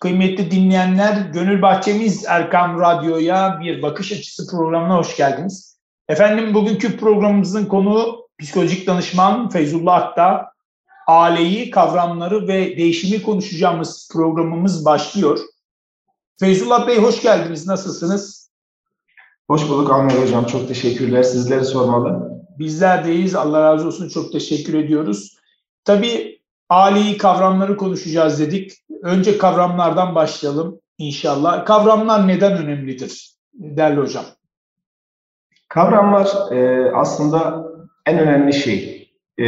Kıymetli dinleyenler, Gönül Bahçemiz Erkam Radyo'ya bir bakış açısı programına hoş geldiniz. Efendim bugünkü programımızın konuğu psikolojik danışman Feyzullah Akta. Aileyi, kavramları ve değişimi konuşacağımız programımız başlıyor. Feyzullah Bey hoş geldiniz. Nasılsınız? Hoş bulduk Ahmet Hocam. Çok teşekkürler. Sizleri sormalı. Bizler deyiz. Allah razı olsun. Çok teşekkür ediyoruz. Tabii aileyi, kavramları konuşacağız dedik. Önce kavramlardan başlayalım inşallah. Kavramlar neden önemlidir değerli hocam? Kavramlar e, aslında en önemli şey. E,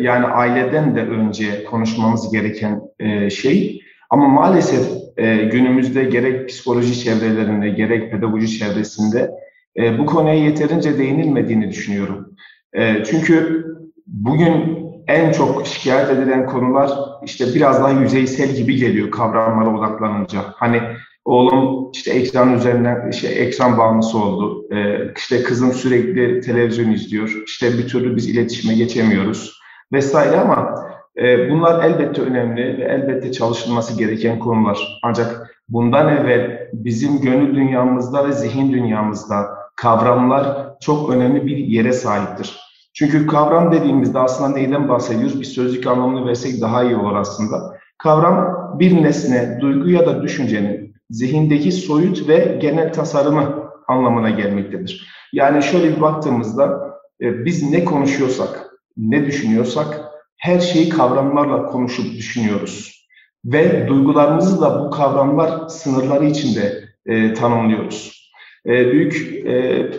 yani aileden de önce konuşmamız gereken e, şey. Ama maalesef e, günümüzde gerek psikoloji çevrelerinde gerek pedagoji çevresinde e, bu konuya yeterince değinilmediğini düşünüyorum. E, çünkü bugün en çok şikayet edilen konular işte biraz daha yüzeysel gibi geliyor kavramlara odaklanınca. Hani oğlum işte ekran üzerinden işte ekran bağımlısı oldu. Ee, işte kızım sürekli televizyon izliyor. İşte bir türlü biz iletişime geçemiyoruz vesaire ama e, bunlar elbette önemli ve elbette çalışılması gereken konular. Ancak bundan evvel bizim gönül dünyamızda ve zihin dünyamızda kavramlar çok önemli bir yere sahiptir. Çünkü kavram dediğimizde aslında neyden bahsediyoruz? Bir sözlük anlamını versek daha iyi olur aslında. Kavram bir nesne, duygu ya da düşüncenin zihindeki soyut ve genel tasarımı anlamına gelmektedir. Yani şöyle bir baktığımızda e, biz ne konuşuyorsak, ne düşünüyorsak her şeyi kavramlarla konuşup düşünüyoruz. Ve duygularımızı da bu kavramlar sınırları içinde e, tanımlıyoruz. E, büyük e,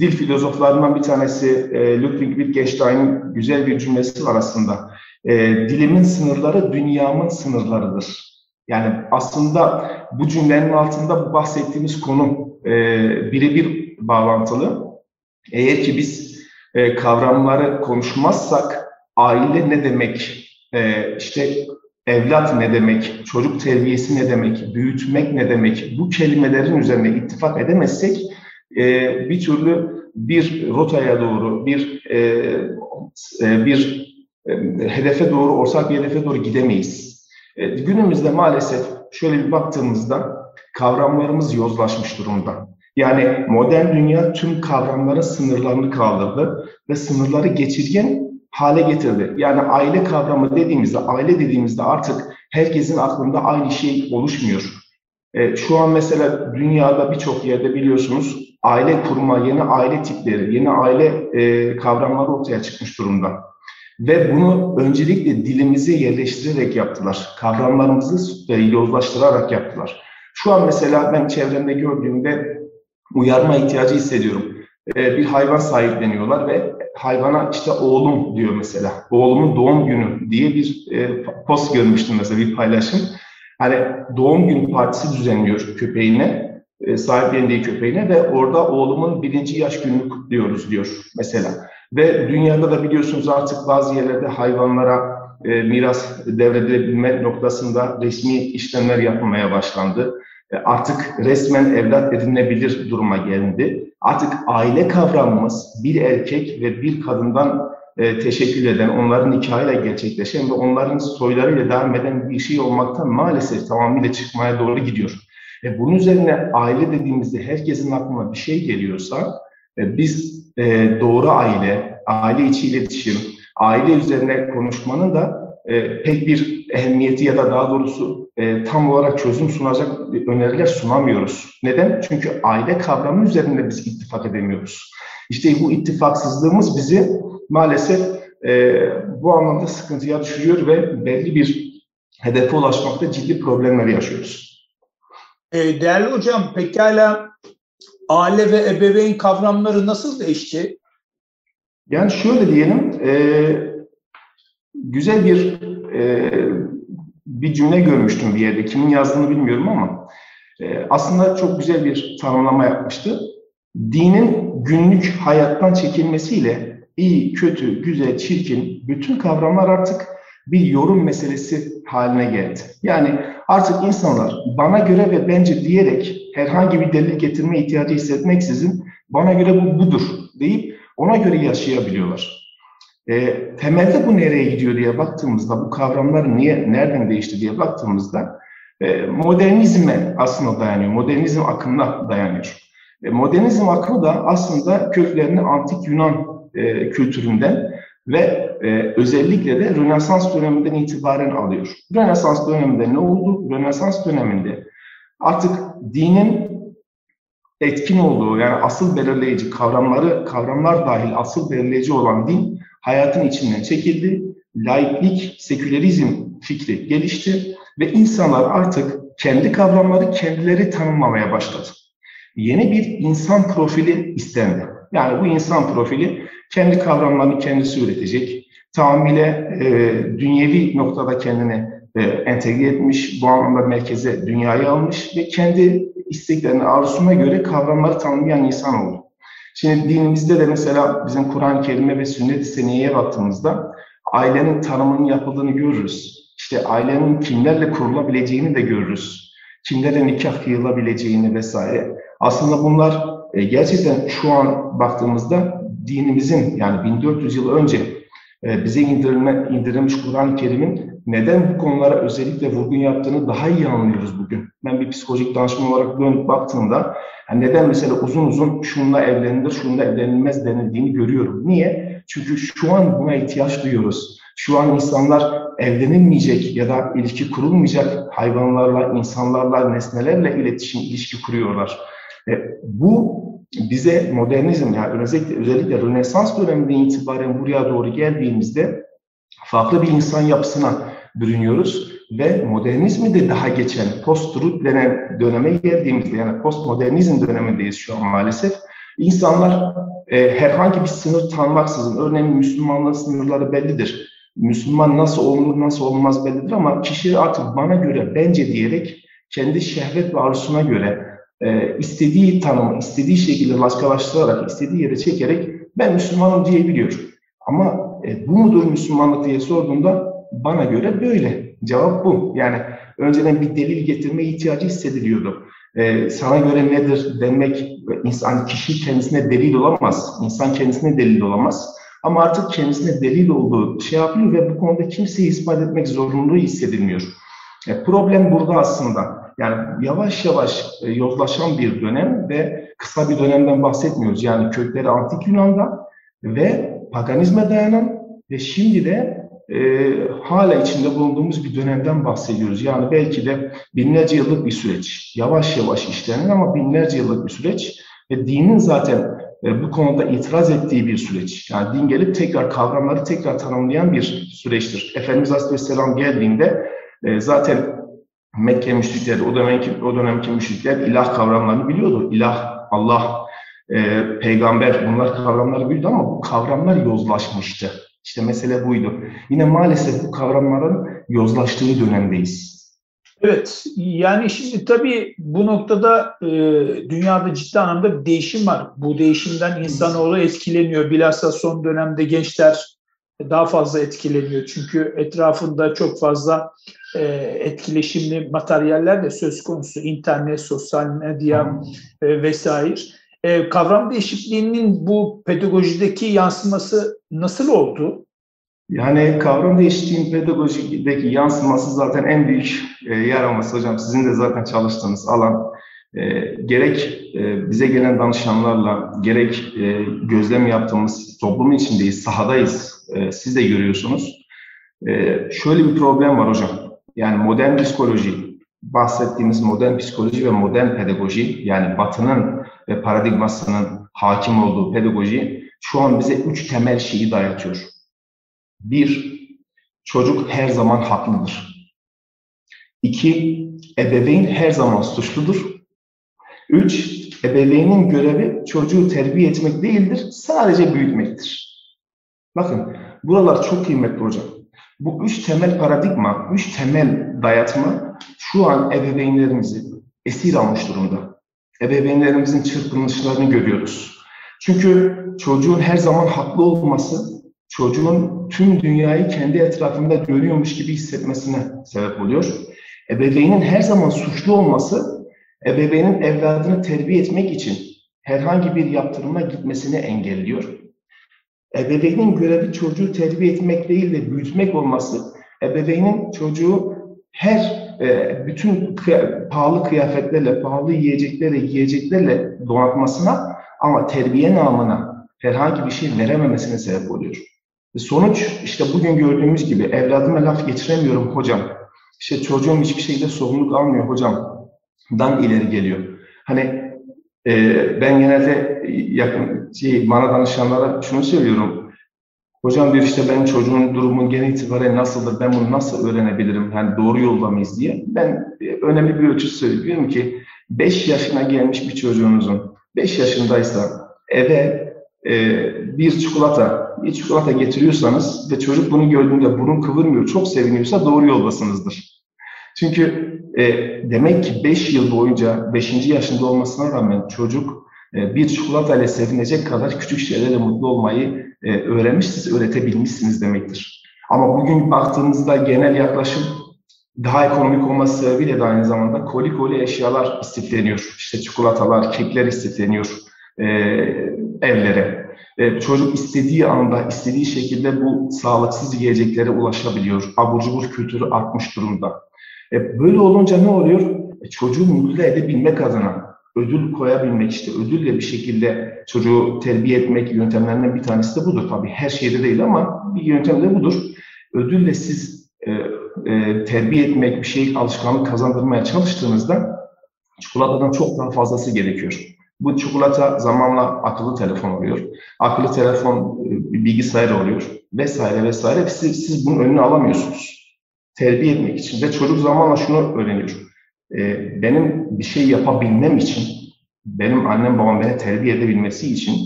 dil filozoflarından bir tanesi e, Ludwig Wittgenstein'in güzel bir cümlesi var aslında. E, dilimin sınırları dünyamın sınırlarıdır. Yani aslında bu cümlenin altında bu bahsettiğimiz konu e, birebir bağlantılı. Eğer ki biz e, kavramları konuşmazsak aile ne demek, e, işte evlat ne demek, çocuk terbiyesi ne demek, büyütmek ne demek bu kelimelerin üzerine ittifak edemezsek e, bir türlü bir rotaya doğru, bir e, e, bir e, hedefe doğru, ortak bir hedefe doğru gidemeyiz. E, günümüzde maalesef şöyle bir baktığımızda kavramlarımız yozlaşmış durumda. Yani modern dünya tüm kavramların sınırlarını kaldırdı ve sınırları geçirgen hale getirdi. Yani aile kavramı dediğimizde, aile dediğimizde artık herkesin aklında aynı şey oluşmuyor. E, şu an mesela dünyada birçok yerde biliyorsunuz aile kurma, yeni aile tipleri, yeni aile e, kavramları ortaya çıkmış durumda. Ve bunu öncelikle dilimize yerleştirerek yaptılar. Kavramlarımızı e, yozlaştırarak yaptılar. Şu an mesela ben çevremde gördüğümde uyarma ihtiyacı hissediyorum. E, bir hayvan sahipleniyorlar ve hayvana işte oğlum diyor mesela. Oğlumun doğum günü diye bir e, post görmüştüm mesela bir paylaşım. Hani doğum günü partisi düzenliyor köpeğine e, sahiplendiği köpeğine ve orada oğlumun birinci yaş gününü kutluyoruz diyor mesela. Ve dünyada da biliyorsunuz artık bazı yerlerde hayvanlara e, miras devredilebilme noktasında resmi işlemler yapılmaya başlandı. E, artık resmen evlat edinilebilir duruma geldi. Artık aile kavramımız bir erkek ve bir kadından e, teşekkür eden, onların nikahıyla gerçekleşen ve onların soylarıyla devam eden bir şey olmaktan maalesef tamamıyla çıkmaya doğru gidiyor. E bunun üzerine aile dediğimizde herkesin aklına bir şey geliyorsa e, biz e, doğru aile, aile içi iletişim, aile üzerine konuşmanın da e, pek bir ehemmiyeti ya da daha doğrusu e, tam olarak çözüm sunacak öneriler sunamıyoruz. Neden? Çünkü aile kavramı üzerinde biz ittifak edemiyoruz. İşte bu ittifaksızlığımız bizi maalesef e, bu anlamda sıkıntıya düşürüyor ve belli bir hedefe ulaşmakta ciddi problemler yaşıyoruz. E, değerli hocam pekala aile ve ebeveyn kavramları nasıl değişti? Yani şöyle diyelim, e, güzel bir e, bir cümle görmüştüm bir yerde. Kimin yazdığını bilmiyorum ama e, aslında çok güzel bir tanımlama yapmıştı. Dinin günlük hayattan çekilmesiyle iyi, kötü, güzel, çirkin bütün kavramlar artık bir yorum meselesi haline geldi. Yani artık insanlar bana göre ve bence diyerek herhangi bir delil getirme ihtiyacı hissetmeksizin bana göre bu budur deyip ona göre yaşayabiliyorlar. E, temelde bu nereye gidiyor diye baktığımızda, bu kavramlar niye, nereden değişti diye baktığımızda E, modernizme aslında dayanıyor, modernizm akımına dayanıyor. E, modernizm akımı da aslında köklerini antik Yunan e, kültüründen ve e, özellikle de Rönesans döneminden itibaren alıyor. Rönesans döneminde ne oldu? Rönesans döneminde artık dinin etkin olduğu yani asıl belirleyici kavramları kavramlar dahil asıl belirleyici olan din hayatın içinden çekildi. Laiklik, sekülerizm fikri gelişti ve insanlar artık kendi kavramları kendileri tanımlamaya başladı. Yeni bir insan profili istendi. Yani bu insan profili kendi kavramlarını kendisi üretecek. Tamamıyla e, dünyevi noktada kendini e, entegre etmiş, bu anlamda merkeze dünyayı almış ve kendi isteklerine, arzusuna göre kavramları tanımlayan insan oldu. Şimdi dinimizde de mesela bizim Kur'an-ı Kerim'e ve sünnet-i seniyeye baktığımızda ailenin tanımının yapıldığını görürüz. İşte ailenin kimlerle kurulabileceğini de görürüz. Kimlerle nikah kıyılabileceğini vesaire. Aslında bunlar e, gerçekten şu an baktığımızda dinimizin yani 1400 yıl önce e, bize indirilme, indirilmiş Kur'an-ı Kerim'in neden bu konulara özellikle vurgun yaptığını daha iyi anlıyoruz bugün. Ben bir psikolojik danışman olarak dönüp baktığımda yani neden mesela uzun uzun şununla evlenilir, şununla evlenilmez denildiğini görüyorum. Niye? Çünkü şu an buna ihtiyaç duyuyoruz. Şu an insanlar evlenilmeyecek ya da ilişki kurulmayacak hayvanlarla, insanlarla, nesnelerle iletişim, ilişki kuruyorlar. E, bu bize modernizm yani özellikle, özellikle Rönesans döneminden itibaren buraya doğru geldiğimizde farklı bir insan yapısına bürünüyoruz ve modernizmi de daha geçen post-truth denen döneme geldiğimizde yani postmodernizm dönemindeyiz şu an maalesef. İnsanlar e, herhangi bir sınır tanımaksızın, örneğin Müslümanlığın sınırları bellidir. Müslüman nasıl olunur, nasıl olmaz bellidir ama kişi artık bana göre, bence diyerek kendi şehvet ve arzusuna göre e, istediği tanımı, istediği şekilde başkalaştırarak, istediği yere çekerek ben Müslümanım diyebiliyor. Ama e, bu mudur Müslümanlık diye sorduğunda bana göre böyle. Cevap bu. Yani önceden bir delil getirme ihtiyacı hissediliyordu. E, sana göre nedir demek, insan kişi kendisine delil olamaz. İnsan kendisine delil olamaz. Ama artık kendisine delil olduğu şey yapıyor ve bu konuda kimseyi ispat etmek zorunluluğu hissedilmiyor. E, problem burada aslında. Yani yavaş yavaş e, yozlaşan bir dönem ve kısa bir dönemden bahsetmiyoruz. Yani kökleri antik Yunan'da ve paganizme dayanan ve şimdi de e, hala içinde bulunduğumuz bir dönemden bahsediyoruz. Yani belki de binlerce yıllık bir süreç. Yavaş yavaş işlenen ama binlerce yıllık bir süreç. Ve dinin zaten e, bu konuda itiraz ettiği bir süreç. Yani din gelip tekrar kavramları tekrar tanımlayan bir süreçtir. Efendimiz Aleyhisselam geldiğinde e, zaten Mekke müşrikleri, o dönemki, o dönemki müşrikler ilah kavramlarını biliyordu. İlah, Allah, e, peygamber bunlar kavramları biliyordu ama bu kavramlar yozlaşmıştı. İşte mesele buydu. Yine maalesef bu kavramların yozlaştığı dönemdeyiz. Evet, yani şimdi tabii bu noktada e, dünyada ciddi anlamda bir değişim var. Bu değişimden insanoğlu etkileniyor. Bilhassa son dönemde gençler daha fazla etkileniyor. Çünkü etrafında çok fazla e, etkileşimli materyaller de söz konusu. İnternet, sosyal medya e, vesaire. E, kavram değişikliğinin bu pedagojideki yansıması nasıl oldu? Yani kavram değişikliğinin pedagojideki yansıması zaten en büyük e, yer alması hocam. Sizin de zaten çalıştığınız alan. E, gerek e, bize gelen danışanlarla, gerek e, gözlem yaptığımız toplumun içindeyiz, sahadayız. E, siz de görüyorsunuz. E, şöyle bir problem var hocam. Yani modern psikoloji, bahsettiğimiz modern psikoloji ve modern pedagoji, yani batının ve paradigmasının hakim olduğu pedagoji şu an bize üç temel şeyi dayatıyor. Bir, çocuk her zaman haklıdır. İki, ebeveyn her zaman suçludur. Üç, ebeveynin görevi çocuğu terbiye etmek değildir, sadece büyütmektir. Bakın, buralar çok kıymetli hocam. Bu üç temel paradigma, üç temel dayatma şu an ebeveynlerimizi esir almış durumda. Ebeveynlerimizin çırpınışlarını görüyoruz. Çünkü çocuğun her zaman haklı olması, çocuğun tüm dünyayı kendi etrafında dönüyormuş gibi hissetmesine sebep oluyor. Ebeveynin her zaman suçlu olması, ebeveynin evladını terbiye etmek için herhangi bir yaptırıma gitmesini engelliyor. Ebeveynin görevi çocuğu terbiye etmek değil de büyütmek olması, ebeveynin çocuğu her e, bütün pahalı kıyafetlerle, pahalı yiyeceklerle, yiyeceklerle donatmasına ama terbiye namına herhangi bir şey verememesine sebep oluyor. Sonuç işte bugün gördüğümüz gibi evladıma laf getiremiyorum hocam. İşte çocuğum hiçbir şekilde sorumluluk almıyor hocam. Dan ileri geliyor. Hani e, ben genelde yakın şey, bana danışanlara şunu söylüyorum. Hocam diyor işte benim çocuğun durumu genel itibariyle nasıldır, ben bunu nasıl öğrenebilirim, yani doğru yolda mıyız diye. Ben e, önemli bir ölçü söylüyorum ki 5 yaşına gelmiş bir çocuğunuzun 5 yaşındaysa eve e, bir çikolata, bir çikolata getiriyorsanız ve çocuk bunu gördüğünde burun kıvırmıyor, çok seviniyorsa doğru yoldasınızdır. Çünkü e, demek ki 5 yıl boyunca 5. yaşında olmasına rağmen çocuk e, bir çikolata ile sevinecek kadar küçük şeylerle mutlu olmayı e, öğrenmişsiniz, öğretebilmişsiniz demektir. Ama bugün baktığımızda genel yaklaşım daha ekonomik olması sebebiyle de aynı zamanda koli koli eşyalar istifleniyor. İşte çikolatalar, kekler istifleniyor e, evlere. E, çocuk istediği anda, istediği şekilde bu sağlıksız yiyeceklere ulaşabiliyor. Abur cubur kültürü artmış durumda. E, böyle olunca ne oluyor? E, çocuğu mutlu edebilmek adına ödül koyabilmek işte ödülle bir şekilde çocuğu terbiye etmek yöntemlerinden bir tanesi de budur. Tabii her şeyde değil ama bir yöntem de budur. Ödülle siz e, e, terbiye etmek, bir şey alışkanlık kazandırmaya çalıştığınızda çikolatadan çok daha fazlası gerekiyor. Bu çikolata zamanla akıllı telefon oluyor. Akıllı telefon e, bilgisayar oluyor vesaire vesaire. Siz, siz bunun önünü alamıyorsunuz. Terbiye etmek için ve çocuk zamanla şunu öğreniyor. Ee, benim bir şey yapabilmem için, benim annem babam beni terbiye edebilmesi için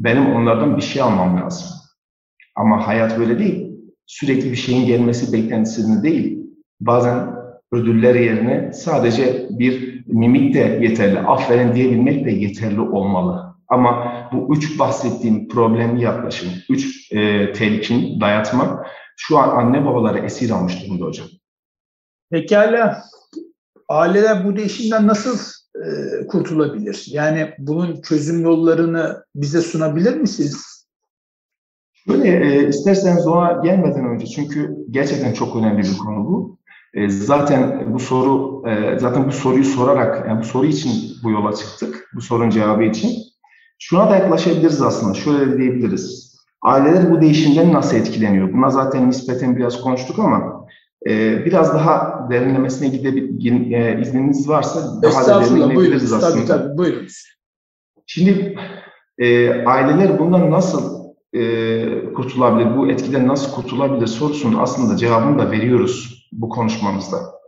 benim onlardan bir şey almam lazım. Ama hayat böyle değil. Sürekli bir şeyin gelmesi beklentisinde değil. Bazen ödüller yerine sadece bir mimik de yeterli, aferin diyebilmek de yeterli olmalı. Ama bu üç bahsettiğim problemli yaklaşım, üç e, telkin, dayatma şu an anne babaları esir almış durumda hocam. Pekala. Aileler bu değişimden nasıl e, kurtulabilir? Yani bunun çözüm yollarını bize sunabilir misiniz? Şöyle e, isterseniz ona gelmeden önce çünkü gerçekten çok önemli bir konu bu. E, zaten bu soru e, zaten bu soruyu sorarak yani bu soru için bu yola çıktık. Bu sorunun cevabı için. Şuna da yaklaşabiliriz aslında. Şöyle diyebiliriz. Aileler bu değişimden nasıl etkileniyor? Buna zaten nispeten biraz konuştuk ama e, biraz daha derinlemesine gidebil e, izniniz varsa daha da derinleyebiliriz aslında. Tabii tabii buyurun. Şimdi e, aileler bundan nasıl e, kurtulabilir, bu etkiden nasıl kurtulabilir sorusunun aslında cevabını da veriyoruz bu konuşmamızda.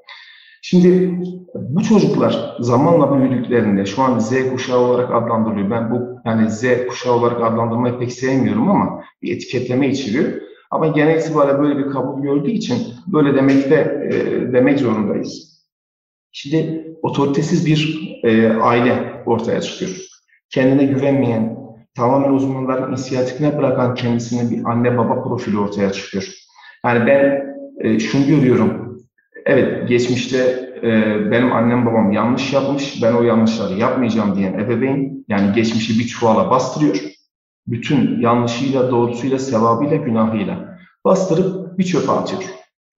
Şimdi bu çocuklar zamanla büyüdüklerinde şu an Z kuşağı olarak adlandırılıyor. Ben bu yani Z kuşağı olarak adlandırmayı pek sevmiyorum ama bir etiketleme içeriyor. Ama genel itibariyle böyle bir kabul gördüğü için böyle demekte e, demek zorundayız. Şimdi otoritesiz bir e, aile ortaya çıkıyor. Kendine güvenmeyen, tamamen uzmanların inisiyatifine bırakan kendisine bir anne baba profili ortaya çıkıyor. Yani ben e, şunu görüyorum. Evet geçmişte e, benim annem babam yanlış yapmış, ben o yanlışları yapmayacağım diyen ebeveyn yani geçmişi bir çuvala bastırıyor. Bütün yanlışıyla, doğrusuyla, sevabıyla, günahıyla bastırıp bir çöpe atıyor.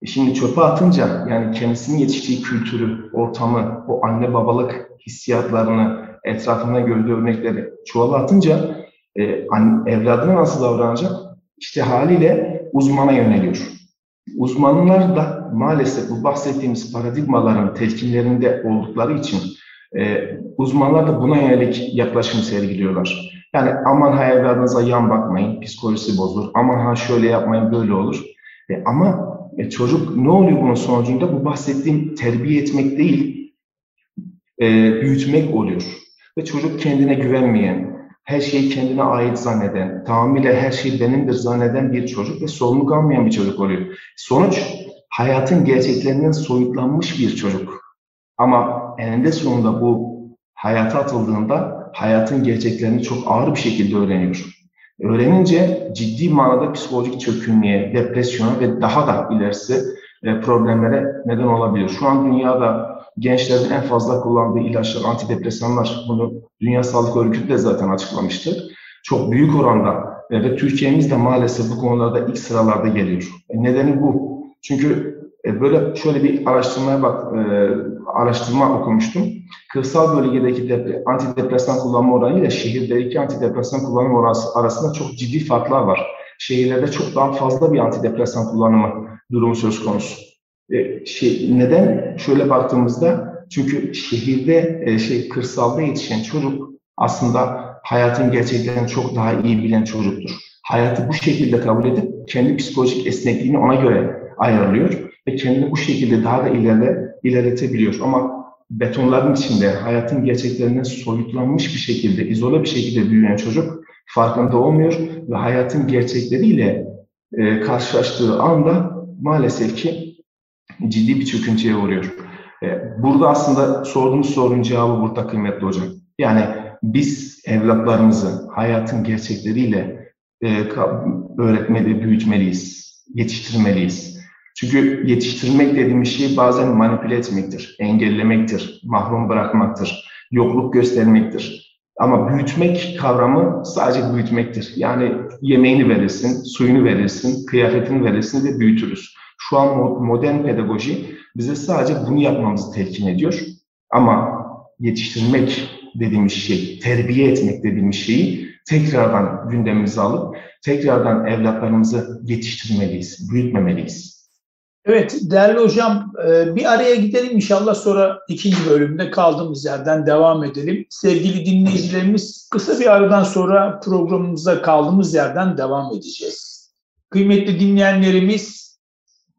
E şimdi çöpe atınca yani kendisinin yetiştiği kültürü, ortamı, o anne babalık hissiyatlarını, etrafından gördüğü örnekleri çuvala atınca e, evladına nasıl davranacak? İşte haliyle uzmana yöneliyor. Uzmanlar da maalesef bu bahsettiğimiz paradigmaların telkinlerinde oldukları için e, uzmanlar da buna yönelik yaklaşım sergiliyorlar. Yani aman ha evladınıza yan bakmayın, psikolojisi bozulur. Aman ha şöyle yapmayın, böyle olur. E, ama e, çocuk ne oluyor bunun sonucunda? Bu bahsettiğim terbiye etmek değil, e, büyütmek oluyor. Ve çocuk kendine güvenmeyen, her şeyi kendine ait zanneden, tamamıyla her şey benimdir zanneden bir çocuk ve sorumluluk almayan bir çocuk oluyor. Sonuç, hayatın gerçeklerinden soyutlanmış bir çocuk. Ama eninde sonunda bu hayata atıldığında hayatın gerçeklerini çok ağır bir şekilde öğreniyor. Öğrenince ciddi manada psikolojik çökünmeye, depresyona ve daha da ilerisi e, problemlere neden olabiliyor. Şu an dünyada gençlerin en fazla kullandığı ilaçlar, antidepresanlar. Bunu Dünya Sağlık Örgütü de zaten açıklamıştır. Çok büyük oranda e, ve Türkiye'miz de maalesef bu konularda ilk sıralarda geliyor. E, nedeni bu. Çünkü E, böyle şöyle bir araştırmaya bak, e, araştırma okumuştum. Kırsal bölgedeki depre, antidepresan kullanma oranı ile şehirdeki antidepresan kullanma oranı arasında çok ciddi farklar var. Şehirlerde çok daha fazla bir antidepresan kullanımı durumu söz konusu. E, şey, neden? Şöyle baktığımızda çünkü şehirde e, şey kırsalda yetişen çocuk aslında hayatın gerçeklerini çok daha iyi bilen çocuktur. Hayatı bu şekilde kabul edip kendi psikolojik esnekliğini ona göre ayarlıyor ve kendini bu şekilde daha da ileride ilerletebiliyor. Ama betonların içinde hayatın gerçeklerinden soyutlanmış bir şekilde, izole bir şekilde büyüyen çocuk farkında olmuyor ve hayatın gerçekleriyle e, karşılaştığı anda maalesef ki ciddi bir çöküntüye uğruyor. E, burada aslında sorduğunuz sorunun cevabı burada kıymetli hocam. Yani biz evlatlarımızı hayatın gerçekleriyle e, öğretmeli, büyütmeliyiz, yetiştirmeliyiz. Çünkü yetiştirmek dediğimiz şey bazen manipüle etmektir, engellemektir, mahrum bırakmaktır, yokluk göstermektir. Ama büyütmek kavramı sadece büyütmektir. Yani yemeğini verirsin, suyunu verirsin, kıyafetini verirsin ve büyütürüz. Şu an modern pedagoji bize sadece bunu yapmamızı telkin ediyor. Ama yetiştirmek dediğimiz şey, terbiye etmek dediğimiz şeyi tekrardan gündemimize alıp tekrardan evlatlarımızı yetiştirmeliyiz, büyütmemeliyiz. Evet değerli hocam e, bir araya gidelim inşallah sonra ikinci bölümde kaldığımız yerden devam edelim. Sevgili dinleyicilerimiz kısa bir aradan sonra programımıza kaldığımız yerden devam edeceğiz. Kıymetli dinleyenlerimiz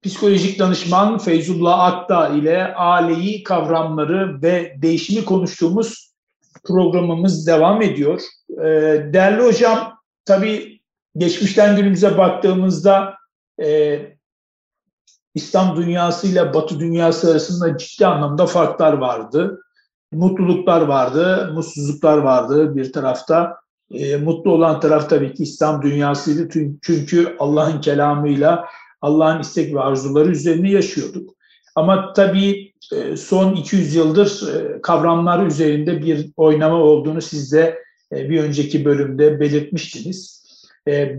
psikolojik danışman Feyzullah Akta ile aileyi kavramları ve değişimi konuştuğumuz programımız devam ediyor. E, değerli hocam tabii geçmişten günümüze baktığımızda e, İslam dünyası ile Batı dünyası arasında ciddi anlamda farklar vardı. Mutluluklar vardı, mutsuzluklar vardı bir tarafta. E, mutlu olan taraf tabii ki İslam dünyasıydı. Çünkü Allah'ın kelamıyla, Allah'ın istek ve arzuları üzerine yaşıyorduk. Ama tabii e, son 200 yıldır e, kavramlar üzerinde bir oynama olduğunu siz de e, bir önceki bölümde belirtmiştiniz.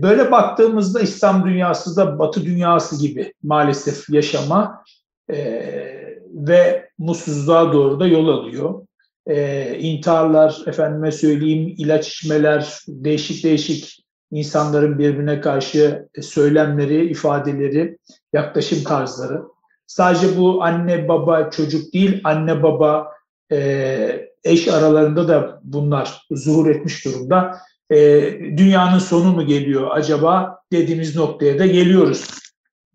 Böyle baktığımızda İslam dünyası da Batı dünyası gibi maalesef yaşama ve mutsuzluğa doğru da yol alıyor. İntiharlar, efendime söyleyeyim ilaç içmeler, değişik değişik insanların birbirine karşı söylemleri, ifadeleri, yaklaşım tarzları. Sadece bu anne baba çocuk değil, anne baba e, eş aralarında da bunlar zuhur etmiş durumda e, dünyanın sonu mu geliyor acaba dediğimiz noktaya da geliyoruz.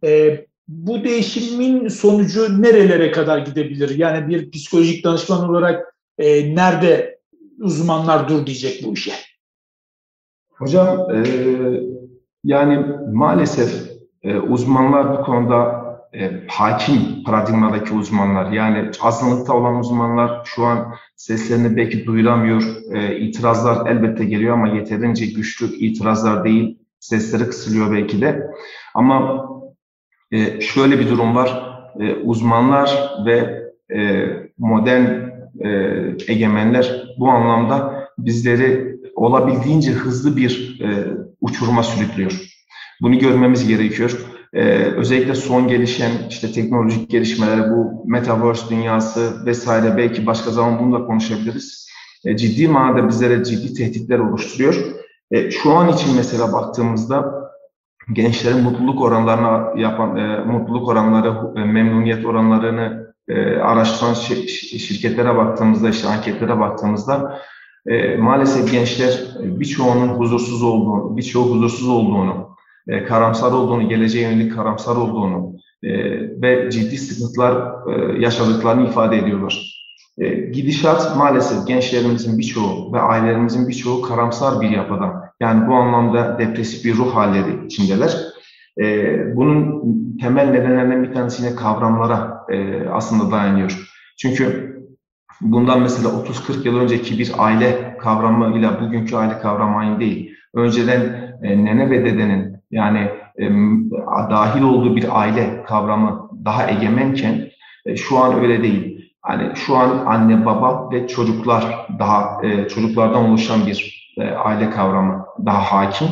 E, bu değişimin sonucu nerelere kadar gidebilir? Yani bir psikolojik danışman olarak e, nerede uzmanlar dur diyecek bu işe? Hocam e, yani maalesef e, uzmanlar bu konuda e, hakim paradigmadaki uzmanlar yani azınlıkta olan uzmanlar şu an seslerini belki duyuramıyor. E, itirazlar elbette geliyor ama yeterince güçlü itirazlar değil. Sesleri kısılıyor belki de. Ama e, şöyle bir durum var. E, uzmanlar ve e, modern e, egemenler bu anlamda bizleri olabildiğince hızlı bir e, uçuruma sürüklüyor. Bunu görmemiz gerekiyor. Ee, özellikle son gelişen işte teknolojik gelişmeler, bu metaverse dünyası vesaire belki başka zaman bunu da konuşabiliriz. E, ciddi manada bizlere ciddi tehditler oluşturuyor. E, şu an için mesela baktığımızda gençlerin mutluluk oranlarına yapan e, mutluluk oranları, e, memnuniyet oranlarını e, araştıran şirketlere baktığımızda, işte anketlere baktığımızda e, maalesef gençler birçoğunun huzursuz olduğunu, birçoğu huzursuz olduğunu, e, karamsar olduğunu, geleceğe yönelik karamsar olduğunu e, ve ciddi sıkıntılar e, yaşadıklarını ifade ediyorlar. E, gidişat maalesef gençlerimizin birçoğu ve ailelerimizin birçoğu karamsar bir yapıda. Yani bu anlamda depresif bir ruh halleri içindeler. E, bunun temel nedenlerinden bir tanesi yine kavramlara e, aslında dayanıyor. Çünkü bundan mesela 30-40 yıl önceki bir aile kavramıyla bugünkü aile kavramı aynı değil. Önceden e, nene ve dedenin yani e, dahil olduğu bir aile kavramı daha egemenken e, şu an öyle değil. Yani şu an anne baba ve çocuklar daha e, çocuklardan oluşan bir e, aile kavramı daha hakim.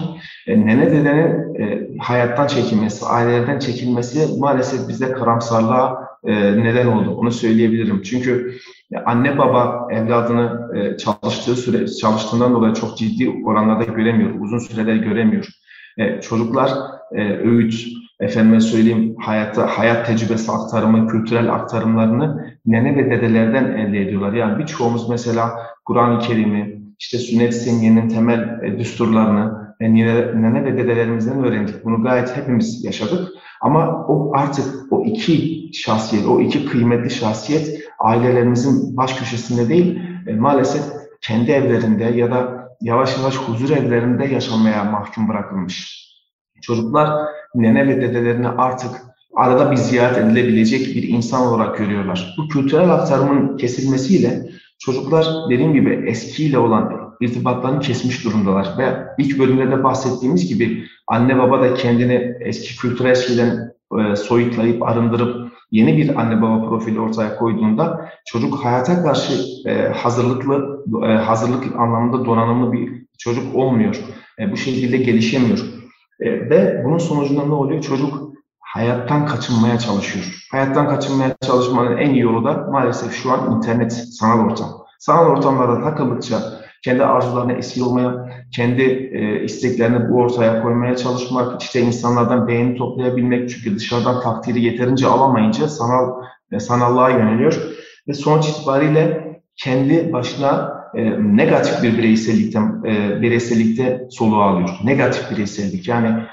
E, nene dedenin e, hayattan çekilmesi, ailelerden çekilmesi maalesef bizde karamsarlığa e, neden oldu. Onu söyleyebilirim. Çünkü anne baba evladını e, çalıştığı süre çalıştığından dolayı çok ciddi oranlarda göremiyor, uzun süreler göremiyor. E, çocuklar e, öğüt, efendime söyleyeyim hayatta hayat tecrübesi aktarımı, kültürel aktarımlarını nene ve dedelerden elde ediyorlar. Yani birçoğumuz mesela Kur'an-ı Kerim'i, işte sünnet-i seniyenin temel e, düsturlarını e, nene ve dedelerimizden öğrendik. Bunu gayet hepimiz yaşadık. Ama o artık o iki şahsiyet, o iki kıymetli şahsiyet ailelerimizin baş köşesinde değil, e, maalesef kendi evlerinde ya da yavaş yavaş huzur evlerinde yaşamaya mahkum bırakılmış. Çocuklar nene ve dedelerini artık arada bir ziyaret edilebilecek bir insan olarak görüyorlar. Bu kültürel aktarımın kesilmesiyle çocuklar dediğim gibi eskiyle olan irtibatlarını kesmiş durumdalar. Ve ilk bölümde de bahsettiğimiz gibi anne baba da kendini eski kültürel şeyden e, soyutlayıp arındırıp yeni bir anne baba profili ortaya koyduğunda çocuk hayata karşı e, hazırlıklı e, hazırlık anlamında donanımlı bir çocuk olmuyor. Bu şekilde gelişemiyor. Ve bunun sonucunda ne oluyor? Çocuk hayattan kaçınmaya çalışıyor. Hayattan kaçınmaya çalışmanın en iyi yolu da maalesef şu an internet, sanal ortam. Sanal ortamlarda takıldıkça kendi arzularına esir olmaya, kendi e, isteklerini bu ortaya koymaya çalışmak, işte insanlardan beğeni toplayabilmek çünkü dışarıdan takdiri yeterince alamayınca sanal e, sanallığa yöneliyor ve sonuç itibariyle kendi başına e, negatif bir bireysellikten e, bireysellikte soluğu alıyor. Negatif bireysellik yani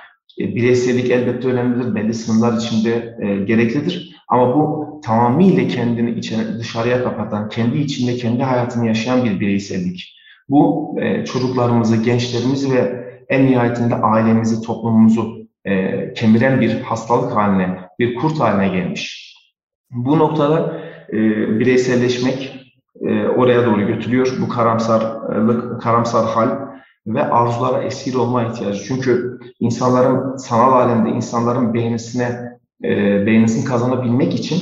e, bireysellik elbette önemlidir, belli sınırlar içinde e, gereklidir. Ama bu tamamıyla kendini içine, dışarıya kapatan, kendi içinde kendi hayatını yaşayan bir bireysellik. Bu e, çocuklarımızı, gençlerimizi ve en nihayetinde ailemizi, toplumumuzu e, kemiren bir hastalık haline, bir kurt haline gelmiş. Bu noktada e, bireyselleşmek e, oraya doğru götürüyor. Bu karamsarlık, karamsar hal ve arzulara esir olma ihtiyacı. Çünkü insanların sanal alemde insanların beğenisine e, beğenisini kazanabilmek için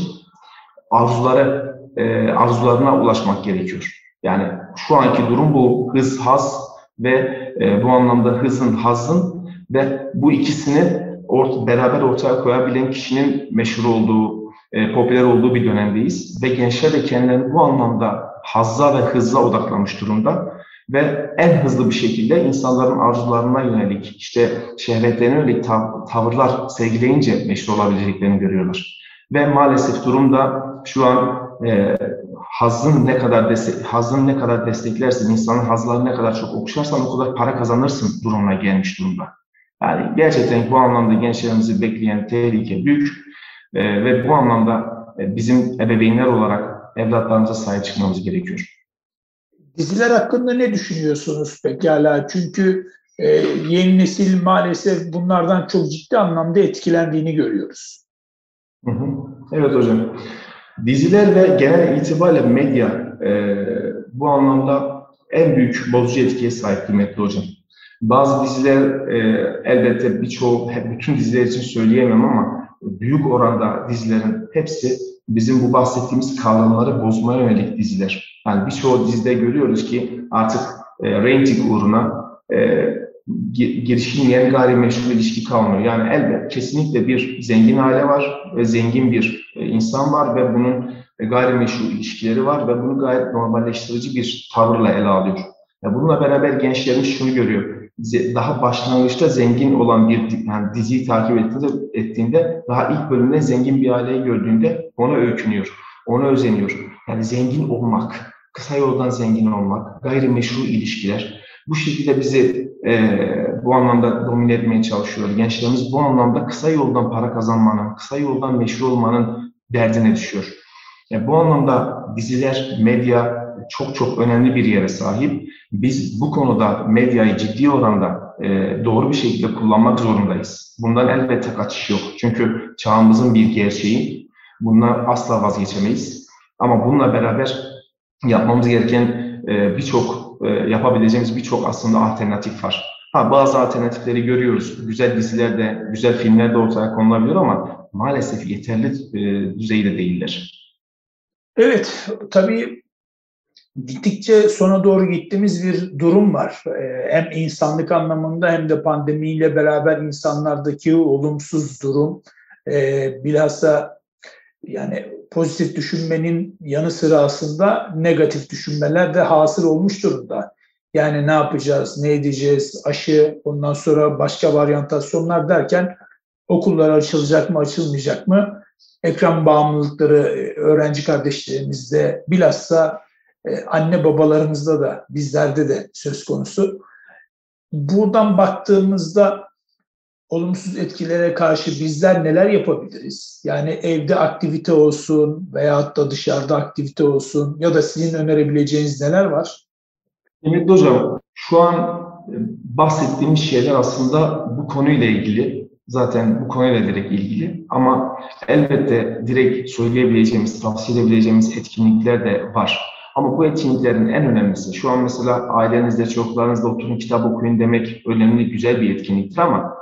arzuları e, arzularına ulaşmak gerekiyor. Yani şu anki durum bu hız, haz ve e, bu anlamda hızın, hazın ve bu ikisini ort beraber ortaya koyabilen kişinin meşhur olduğu, e, popüler olduğu bir dönemdeyiz. Ve gençler de kendilerini bu anlamda hazza ve hızla odaklamış durumda. Ve en hızlı bir şekilde insanların arzularına yönelik, işte şehvetlerine yönelik tav tavırlar sergileyince meşhur olabileceklerini görüyorlar. Ve maalesef durumda şu an e, hazın ne kadar destek, hazın ne kadar desteklersin, insanın hazlarını ne kadar çok okşarsan o kadar para kazanırsın durumuna gelmiş durumda. Yani gerçekten bu anlamda gençlerimizi bekleyen tehlike büyük e, ve bu anlamda e, bizim ebeveynler olarak evlatlarımıza sahip çıkmamız gerekiyor. Diziler hakkında ne düşünüyorsunuz pekala? Çünkü e, yeni nesil maalesef bunlardan çok ciddi anlamda etkilendiğini görüyoruz. Hı hı. Evet hocam. Diziler ve genel itibariyle medya e, bu anlamda en büyük bozucu etkiye sahip kıymetli hocam. Bazı diziler e, elbette birçoğu, bütün diziler için söyleyemem ama büyük oranda dizilerin hepsi bizim bu bahsettiğimiz kavramları bozmaya yönelik diziler. Yani birçoğu dizide görüyoruz ki artık e, rating uğruna e, girişilmeyen gayrimeşru ilişki kalmıyor. Yani elbette kesinlikle bir zengin aile var ve zengin bir e, insan var ve bunun e, gayrimeşru ilişkileri var ve bunu gayet normalleştirici bir tavırla ele alıyor. Bununla beraber gençlerimiz şunu görüyor. Daha başlangıçta zengin olan bir yani diziyi takip ettiğinde, ettiğinde daha ilk bölümde zengin bir aileyi gördüğünde ona öykünüyor, ona özeniyor. Yani zengin olmak, kısa yoldan zengin olmak, gayrimeşru ilişkiler, bu şekilde bizi e, bu anlamda domine etmeye çalışıyor. Gençlerimiz bu anlamda kısa yoldan para kazanmanın, kısa yoldan meşhur olmanın derdine düşüyor. Yani bu anlamda diziler, medya çok çok önemli bir yere sahip. Biz bu konuda medyayı ciddi oranda e, doğru bir şekilde kullanmak zorundayız. Bundan elbette kaçış yok. Çünkü çağımızın bir gerçeği. Bundan asla vazgeçemeyiz. Ama bununla beraber yapmamız gereken e, birçok e, yapabileceğimiz birçok aslında alternatif var. Ha, bazı alternatifleri görüyoruz. Güzel dizilerde, güzel filmler de ortaya konulabiliyor ama maalesef yeterli e, düzeyde değiller. Evet, tabii gittikçe sona doğru gittiğimiz bir durum var. Ee, hem insanlık anlamında hem de pandemiyle beraber insanlardaki olumsuz durum. Ee, bilhassa yani pozitif düşünmenin yanı sıra aslında negatif düşünmeler de hasıl olmuş durumda. Yani ne yapacağız, ne edeceğiz, aşı, ondan sonra başka varyantasyonlar derken okullar açılacak mı, açılmayacak mı? Ekran bağımlılıkları öğrenci kardeşlerimizde bilhassa e, anne babalarımızda da bizlerde de söz konusu. Buradan baktığımızda olumsuz etkilere karşı bizler neler yapabiliriz? Yani evde aktivite olsun veyahut da dışarıda aktivite olsun ya da sizin önerebileceğiniz neler var? Ümit Hocam, şu an e, bahsettiğimiz şeyler aslında bu konuyla ilgili. Zaten bu konuyla direkt ilgili. Ama elbette direkt söyleyebileceğimiz, tavsiye edebileceğimiz etkinlikler de var. Ama bu etkinliklerin en önemlisi, şu an mesela ailenizle, çocuklarınızla oturun kitap okuyun demek önemli, güzel bir etkinliktir ama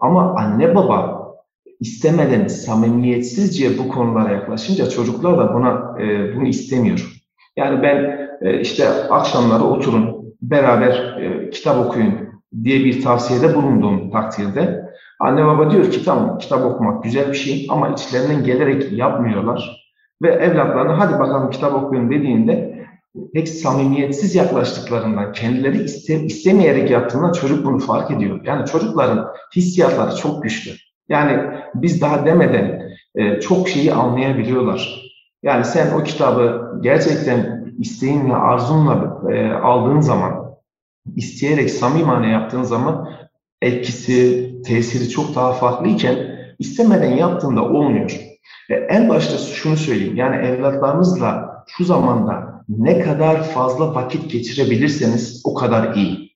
ama anne baba istemeden samimiyetsizce bu konulara yaklaşınca çocuklar da buna e, bunu istemiyor. Yani ben e, işte akşamları oturun, beraber e, kitap okuyun diye bir tavsiyede bulunduğum takdirde anne baba diyor ki tamam kitap okumak güzel bir şey ama içlerinden gelerek yapmıyorlar. Ve evlatlarına hadi bakalım kitap okuyun dediğinde pek samimiyetsiz yaklaştıklarından, kendileri iste, istemeyerek yaptığından çocuk bunu fark ediyor. Yani çocukların hissiyatları çok güçlü. Yani biz daha demeden e, çok şeyi anlayabiliyorlar. Yani sen o kitabı gerçekten isteğinle, arzunla e, aldığın zaman, isteyerek samimane yaptığın zaman etkisi, tesiri çok daha farklıyken istemeden yaptığında olmuyor. E, en başta şunu söyleyeyim. Yani evlatlarınızla şu zamanda ne kadar fazla vakit geçirebilirseniz o kadar iyi.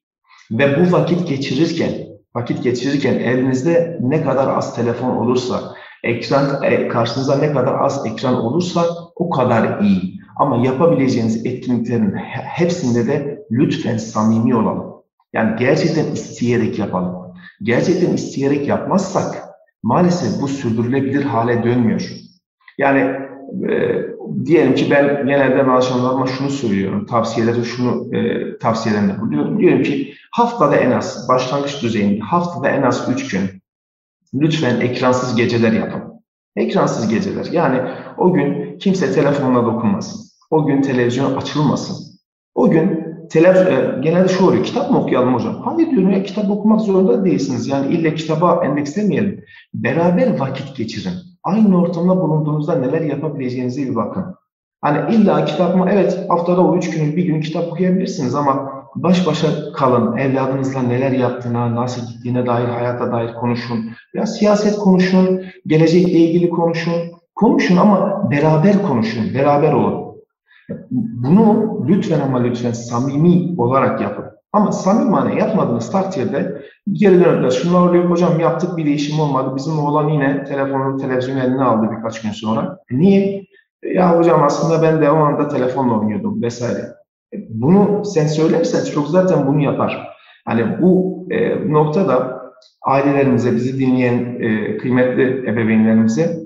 Ve bu vakit geçirirken, vakit geçirirken elinizde ne kadar az telefon olursa, ekran e, karşınıza ne kadar az ekran olursa o kadar iyi. Ama yapabileceğiniz etkinliklerin hepsinde de lütfen samimi olalım. Yani gerçekten isteyerek yapalım. Gerçekten isteyerek yapmazsak maalesef bu sürdürülebilir hale dönmüyor. Yani e, diyelim ki ben genelde danışanlarıma şunu söylüyorum, tavsiyeleri şunu e, tavsiyelerinde buluyorum. Diyorum ki haftada en az, başlangıç düzeyinde haftada en az 3 gün lütfen ekransız geceler yapın. Ekransız geceler. Yani o gün kimse telefonla dokunmasın. O gün televizyon açılmasın. O gün telef e, genelde şu oluyor, kitap mı okuyalım hocam? Hayır diyorum ya kitap okumak zorunda değilsiniz. Yani ille kitaba endekslemeyelim. Beraber vakit geçirin. Aynı ortamda bulunduğunuzda neler yapabileceğinize bir bakın. Hani illa kitap mı? Evet haftada o üç günün bir gün kitap okuyabilirsiniz ama baş başa kalın. Evladınızla neler yaptığına, nasıl gittiğine dair, hayata dair konuşun. Ya siyaset konuşun, gelecekle ilgili konuşun. Konuşun ama beraber konuşun, beraber olun. Bunu lütfen ama lütfen samimi olarak yapın. Ama samimane yapmadığınız takdirde geri dönüpler. Şunlar oluyor hocam yaptık bir değişim olmadı. Bizim oğlan yine telefonu, televizyonu eline aldı birkaç gün sonra. E niye? E ya hocam aslında ben de o anda telefonla oynuyordum vesaire. E bunu sen söylersen çok zaten bunu yapar. Hani bu e, noktada ailelerimize, bizi dinleyen e, kıymetli ebeveynlerimize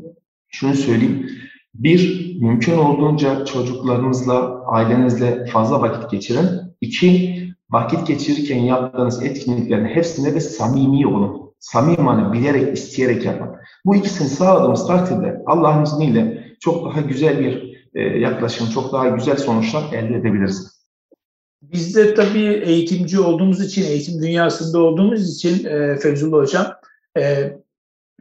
şunu söyleyeyim. Bir, mümkün olduğunca çocuklarınızla, ailenizle fazla vakit geçirin. İki, vakit geçirirken yaptığınız etkinliklerin hepsinde de samimi olun. Samimane bilerek, isteyerek yapın. Bu ikisini sağladığımız takdirde Allah'ın izniyle çok daha güzel bir e, yaklaşım, çok daha güzel sonuçlar elde edebiliriz. Biz de tabii eğitimci olduğumuz için, eğitim dünyasında olduğumuz için e, Fevzullah Hocam e,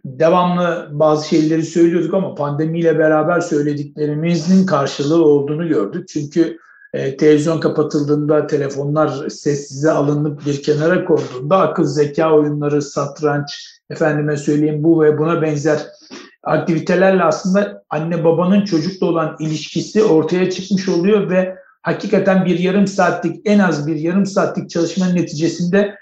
devamlı bazı şeyleri söylüyorduk ama pandemiyle beraber söylediklerimizin karşılığı olduğunu gördük. Çünkü e, televizyon kapatıldığında, telefonlar sessize alınıp bir kenara konduğunda akıl zeka oyunları, satranç, efendime söyleyeyim bu ve buna benzer aktivitelerle aslında anne babanın çocukla olan ilişkisi ortaya çıkmış oluyor ve hakikaten bir yarım saatlik en az bir yarım saatlik çalışmanın neticesinde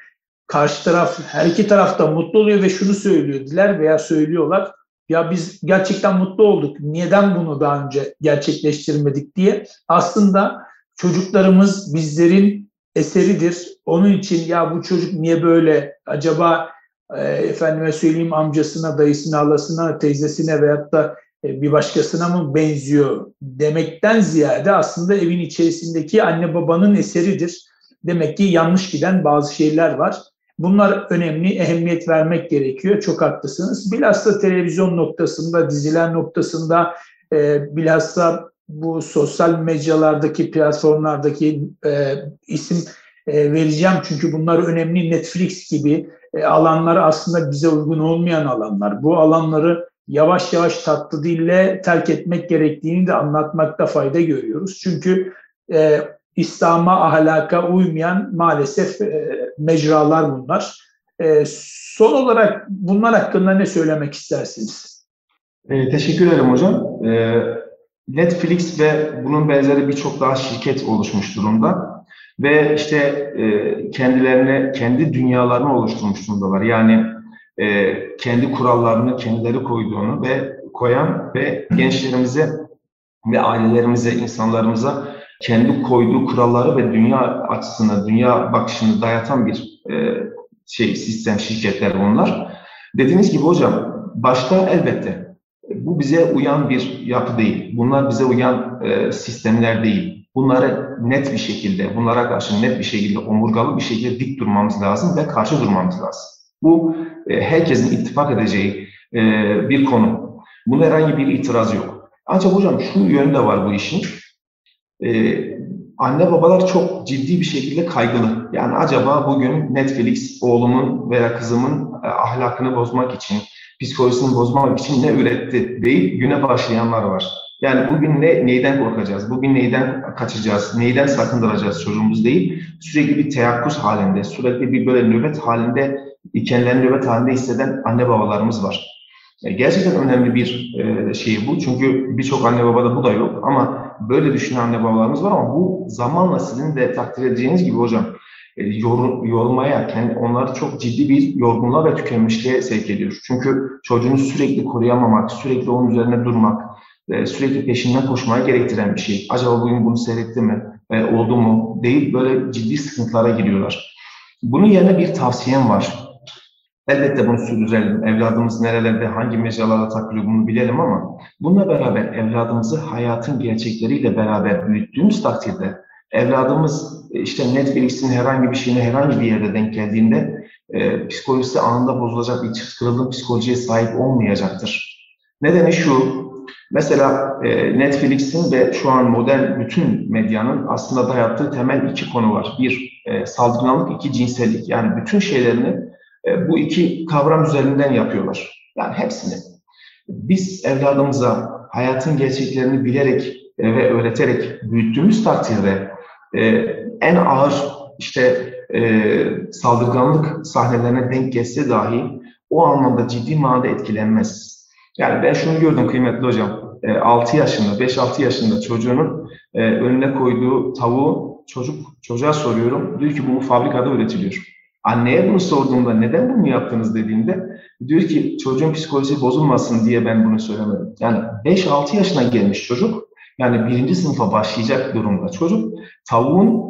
karşı taraf her iki taraf da mutlu oluyor ve şunu söylüyorlar veya söylüyorlar ya biz gerçekten mutlu olduk neden bunu daha önce gerçekleştirmedik? diye. Aslında çocuklarımız bizlerin eseridir. Onun için ya bu çocuk niye böyle acaba e, efendime söyleyeyim amcasına, dayısına, halasına, teyzesine veyahut da e, bir başkasına mı benziyor demekten ziyade aslında evin içerisindeki anne babanın eseridir. Demek ki yanlış giden bazı şeyler var. Bunlar önemli, ehemmiyet vermek gerekiyor. Çok haklısınız. Bilhassa televizyon noktasında, diziler noktasında, e, bilhassa bu sosyal medyalardaki, platformlardaki e, isim e, vereceğim. Çünkü bunlar önemli. Netflix gibi e, alanlar aslında bize uygun olmayan alanlar. Bu alanları yavaş yavaş tatlı dille terk etmek gerektiğini de anlatmakta fayda görüyoruz. Çünkü e, İslam'a, ahlaka uymayan maalesef e, mecralar bunlar. E, son olarak bunlar hakkında ne söylemek istersiniz? E, teşekkür ederim hocam. E, Netflix ve bunun benzeri birçok daha şirket oluşmuş durumda. Ve işte e, kendilerine, kendi dünyalarını oluşturmuş durumdalar. Yani e, kendi kurallarını kendileri koyduğunu ve koyan ve gençlerimize ve ailelerimize, insanlarımıza kendi koyduğu kuralları ve dünya açısını, dünya bakışını dayatan bir e, şey sistem, şirketler onlar. Dediğiniz gibi hocam, başta elbette bu bize uyan bir yapı değil. Bunlar bize uyan e, sistemler değil. Bunları net bir şekilde, bunlara karşı net bir şekilde, omurgalı bir şekilde dik durmamız lazım ve karşı durmamız lazım. Bu e, herkesin ittifak edeceği e, bir konu. Bunda herhangi bir itiraz yok. Ancak hocam şu yönde var bu işin. Anne babalar çok ciddi bir şekilde kaygılı. Yani acaba bugün Netflix oğlumun veya kızımın ahlakını bozmak için, psikolojisini bozmak için ne üretti değil güne başlayanlar var. Yani bugün ne neyden korkacağız, bugün neyden kaçacağız, neyden sakındıracağız çocuğumuz değil. Sürekli bir teyakkuz halinde, sürekli bir böyle nöbet halinde, kendilerini nöbet halinde hisseden anne babalarımız var. Gerçekten önemli bir e, şey bu. Çünkü birçok anne babada bu da yok ama böyle düşünen anne babalarımız var ama bu zamanla sizin de takdir edeceğiniz gibi hocam yor, yormaya, kendi, onları çok ciddi bir yorgunluğa ve tükenmişliğe sevk ediyor. Çünkü çocuğunu sürekli koruyamamak, sürekli onun üzerine durmak, e, sürekli peşinden koşmaya gerektiren bir şey. Acaba bugün bunu seyretti mi, e, oldu mu değil böyle ciddi sıkıntılara giriyorlar. Bunun yerine bir tavsiyem var. Elbette bunu sürdürelim. Evladımız nerelerde, hangi mecralarda takılıyor bunu bilelim ama bununla beraber evladımızı hayatın gerçekleriyle beraber büyüttüğümüz takdirde evladımız e, işte Netflix'in herhangi bir şeyine herhangi bir yerde denk geldiğinde e, psikolojisi anında bozulacak bir kırılım psikolojiye sahip olmayacaktır. Nedeni şu, Mesela e, Netflix'in ve şu an modern bütün medyanın aslında dayattığı temel iki konu var. Bir, e, saldırganlık, iki cinsellik. Yani bütün şeylerini e, bu iki kavram üzerinden yapıyorlar. Yani hepsini. Biz evladımıza hayatın gerçeklerini bilerek e, ve öğreterek büyüttüğümüz takdirde e, en ağır işte e, saldırganlık sahnelerine denk gelse dahi o anlamda ciddi manada etkilenmez. Yani ben şunu gördüm kıymetli hocam. E, 6 yaşında, 5-6 yaşında çocuğunun e, önüne koyduğu tavuğu çocuk çocuğa soruyorum. Diyor ki bu fabrikada üretiliyor. Anneye bunu sorduğumda neden bunu yaptınız dediğinde diyor ki çocuğun psikolojisi bozulmasın diye ben bunu söylemedim. Yani 5-6 yaşına gelmiş çocuk yani birinci sınıfa başlayacak durumda çocuk tavuğun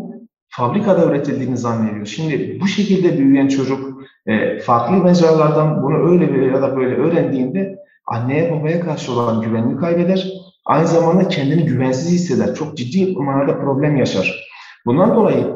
fabrikada üretildiğini zannediyor. Şimdi bu şekilde büyüyen çocuk e, farklı mecralardan bunu öyle ya da böyle öğrendiğinde anneye babaya karşı olan güvenini kaybeder. Aynı zamanda kendini güvensiz hisseder. Çok ciddi manada problem yaşar. Bundan dolayı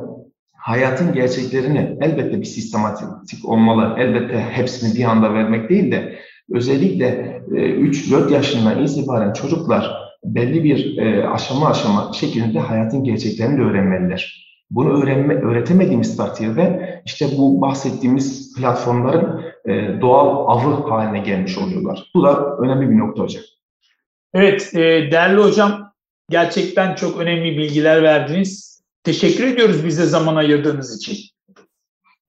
hayatın gerçeklerini elbette bir sistematik olmalı. Elbette hepsini bir anda vermek değil de özellikle 3-4 e, yaşından itibaren çocuklar belli bir e, aşama aşama şeklinde hayatın gerçeklerini de öğrenmeliler. Bunu öğrenme, öğretemediğimiz takdirde işte bu bahsettiğimiz platformların e, doğal avı haline gelmiş oluyorlar. Bu da önemli bir nokta hocam. Evet, e, değerli hocam gerçekten çok önemli bilgiler verdiniz. Teşekkür ediyoruz bize zaman ayırdığınız için.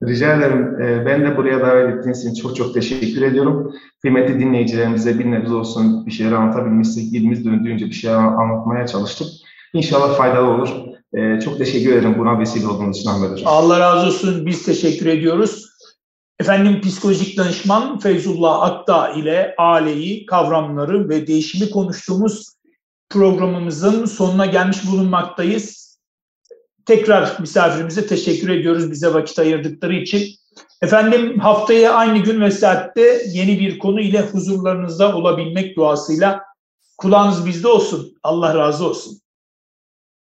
Rica ederim. E, ben de buraya davet ettiğiniz için çok çok teşekkür ediyorum. Kıymetli dinleyicilerimize bir nebze olsun bir şeyler anlatabilmişsek, dilimiz döndüğünce bir şeyler anlatmaya çalıştık. İnşallah faydalı olur. Ee, çok teşekkür ederim buna vesile olduğunuz için Ahmet Hocam. Allah razı olsun. Biz teşekkür ediyoruz. Efendim psikolojik danışman Feyzullah Akta ile aileyi, kavramları ve değişimi konuştuğumuz programımızın sonuna gelmiş bulunmaktayız. Tekrar misafirimize teşekkür ediyoruz bize vakit ayırdıkları için. Efendim haftaya aynı gün ve saatte yeni bir konu ile huzurlarınızda olabilmek duasıyla Kulağınız bizde olsun. Allah razı olsun.